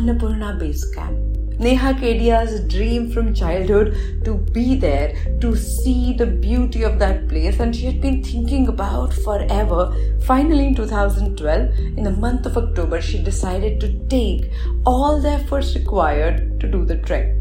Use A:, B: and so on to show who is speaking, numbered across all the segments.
A: Annapurna Base Camp. Neha Kedia's dream from childhood to be there, to see the beauty of that place, and she had been thinking about forever. Finally, in 2012, in the month of October, she decided to take all the efforts required to do the trek.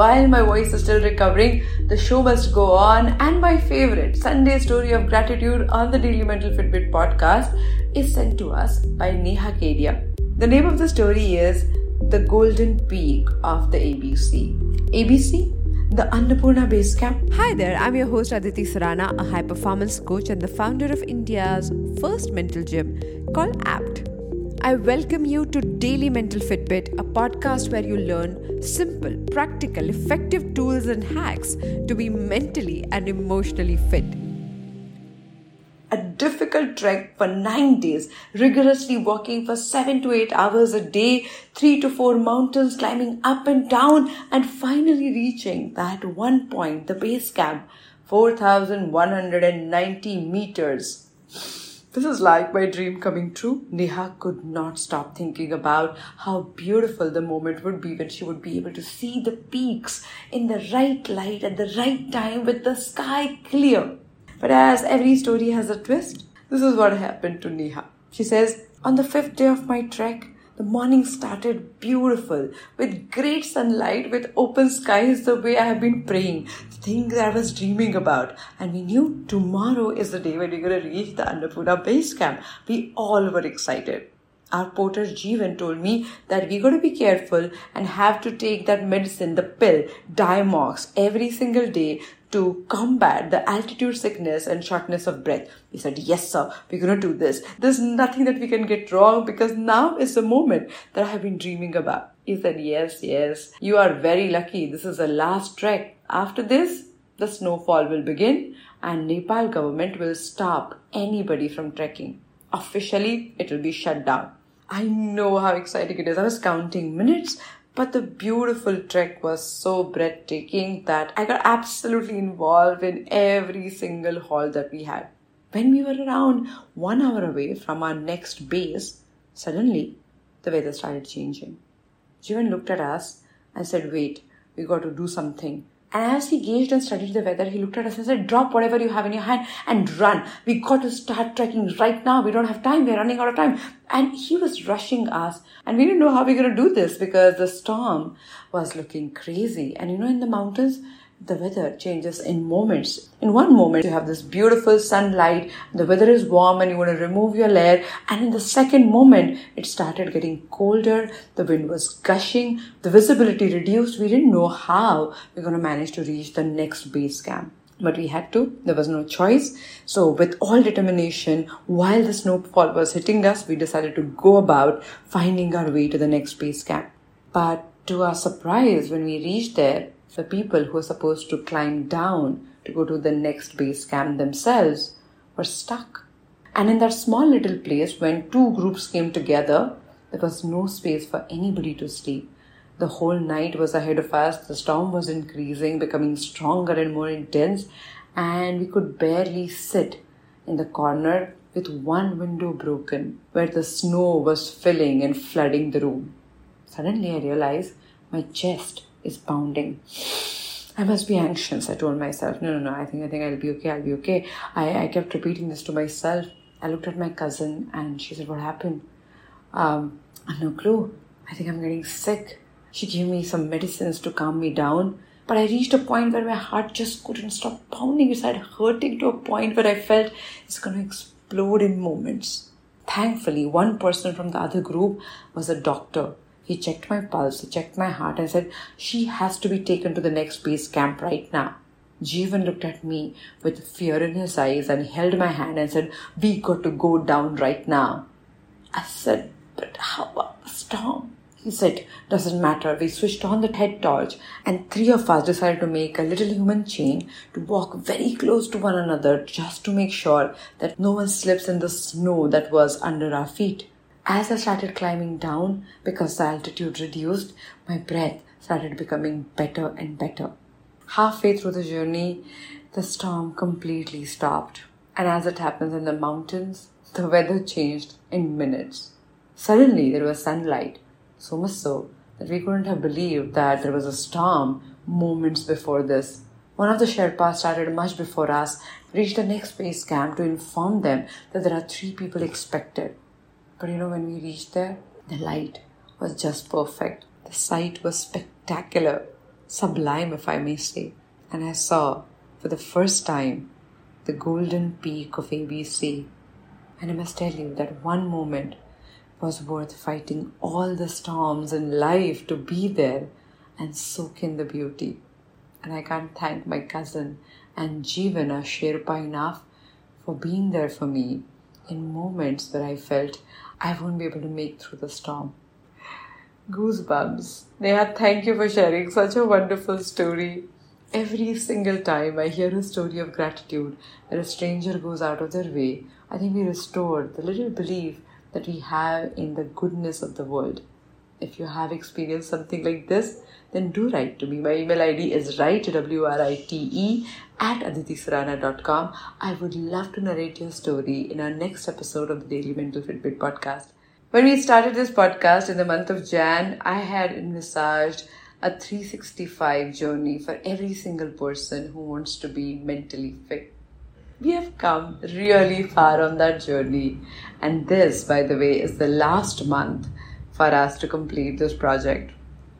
A: While my voice is still recovering, the show must go on, and my favorite Sunday story of gratitude on the Daily Mental Fitbit podcast is sent to us by Neha Kedia. The name of the story is the golden peak of the ABC. ABC? The Annapurna Base Camp.
B: Hi there, I'm your host Aditi Surana, a high performance coach and the founder of India's first mental gym called APT. I welcome you to Daily Mental Fitbit, a podcast where you learn simple, practical, effective tools and hacks to be mentally and emotionally fit
A: a difficult trek for nine days, rigorously walking for seven to eight hours a day, three to four mountains climbing up and down, and finally reaching that one point, the base camp, 4,190 meters. This is like my dream coming true. Neha could not stop thinking about how beautiful the moment would be when she would be able to see the peaks in the right light at the right time with the sky clear. But as every story has a twist, this is what happened to Neha. She says, On the fifth day of my trek, the morning started beautiful with great sunlight, with open skies, the way I have been praying, the thing that I was dreaming about. And we knew tomorrow is the day when we're going to reach the Annapurna base camp. We all were excited our porter Jeevan told me that we got to be careful and have to take that medicine, the pill, Diamox, every single day to combat the altitude sickness and shortness of breath. We said, Yes, sir, we're going to do this. There's nothing that we can get wrong because now is the moment that I have been dreaming about. He said, Yes, yes, you are very lucky. This is the last trek. After this, the snowfall will begin and Nepal government will stop anybody from trekking. Officially, it will be shut down. I know how exciting it is. I was counting minutes but the beautiful trek was so breathtaking that I got absolutely involved in every single hall that we had. When we were around one hour away from our next base, suddenly the weather started changing. Jeevan looked at us and said, Wait, we got to do something. And as he gazed and studied the weather, he looked at us and said, Drop whatever you have in your hand and run. We got to start trekking right now. We don't have time. We're running out of time. And he was rushing us. And we didn't know how we we're going to do this because the storm was looking crazy. And you know, in the mountains, the weather changes in moments. In one moment, you have this beautiful sunlight, the weather is warm, and you want to remove your layer. And in the second moment, it started getting colder, the wind was gushing, the visibility reduced. We didn't know how we're going to manage to reach the next base camp. But we had to, there was no choice. So, with all determination, while the snowfall was hitting us, we decided to go about finding our way to the next base camp. But to our surprise, when we reached there, the people who were supposed to climb down to go to the next base camp themselves were stuck. And in that small little place, when two groups came together, there was no space for anybody to sleep. The whole night was ahead of us, the storm was increasing, becoming stronger and more intense, and we could barely sit in the corner with one window broken where the snow was filling and flooding the room. Suddenly I realized my chest is pounding. I must be anxious, I told myself. No, no, no, I think I think I'll be okay, I'll be okay. I, I kept repeating this to myself. I looked at my cousin and she said, What happened? Um, I have no clue. I think I'm getting sick. She gave me some medicines to calm me down. But I reached a point where my heart just couldn't stop pounding. It started hurting to a point where I felt it's going to explode in moments. Thankfully, one person from the other group was a doctor he checked my pulse, he checked my heart, and said, She has to be taken to the next base camp right now. Jeevan looked at me with fear in his eyes and held my hand and said, We got to go down right now. I said, But how about the storm? He said, Doesn't matter. We switched on the head torch, and three of us decided to make a little human chain to walk very close to one another just to make sure that no one slips in the snow that was under our feet. As I started climbing down, because the altitude reduced, my breath started becoming better and better. Halfway through the journey, the storm completely stopped. And as it happens in the mountains, the weather changed in minutes. Suddenly there was sunlight, So much so that we couldn't have believed that there was a storm moments before this. One of the Sherpas started much before us, reached the next base camp to inform them that there are three people expected. But you know, when we reached there, the light was just perfect. The sight was spectacular, sublime, if I may say. And I saw, for the first time, the golden peak of ABC. And I must tell you that one moment was worth fighting all the storms in life to be there and soak in the beauty. And I can't thank my cousin and Jeevana Sherpa enough for being there for me in moments where I felt I won't be able to make through the storm. Goosebumps. Neha, thank you for sharing such a wonderful story. Every single time I hear a story of gratitude where a stranger goes out of their way, I think we restore the little belief that we have in the goodness of the world. If you have experienced something like this, then do write to me. My email ID is write, W-R-I-T-E, at aditisurana.com. I would love to narrate your story in our next episode of the Daily Mental Fitbit podcast. When we started this podcast in the month of Jan, I had envisaged a 365 journey for every single person who wants to be mentally fit. We have come really far on that journey, and this, by the way, is the last month for us to complete this project.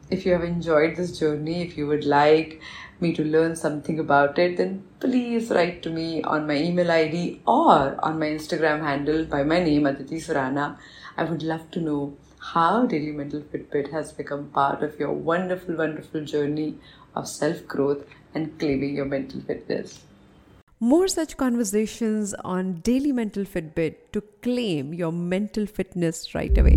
A: If you have enjoyed this journey, if you would like me to learn something about it, then please write to me on my email ID or on my Instagram handle by my name, Aditi Surana. I would love to know how Daily Mental Fitbit has become part of your wonderful, wonderful journey of self growth and claiming your mental fitness.
B: More such conversations on Daily Mental Fitbit to claim your mental fitness right away.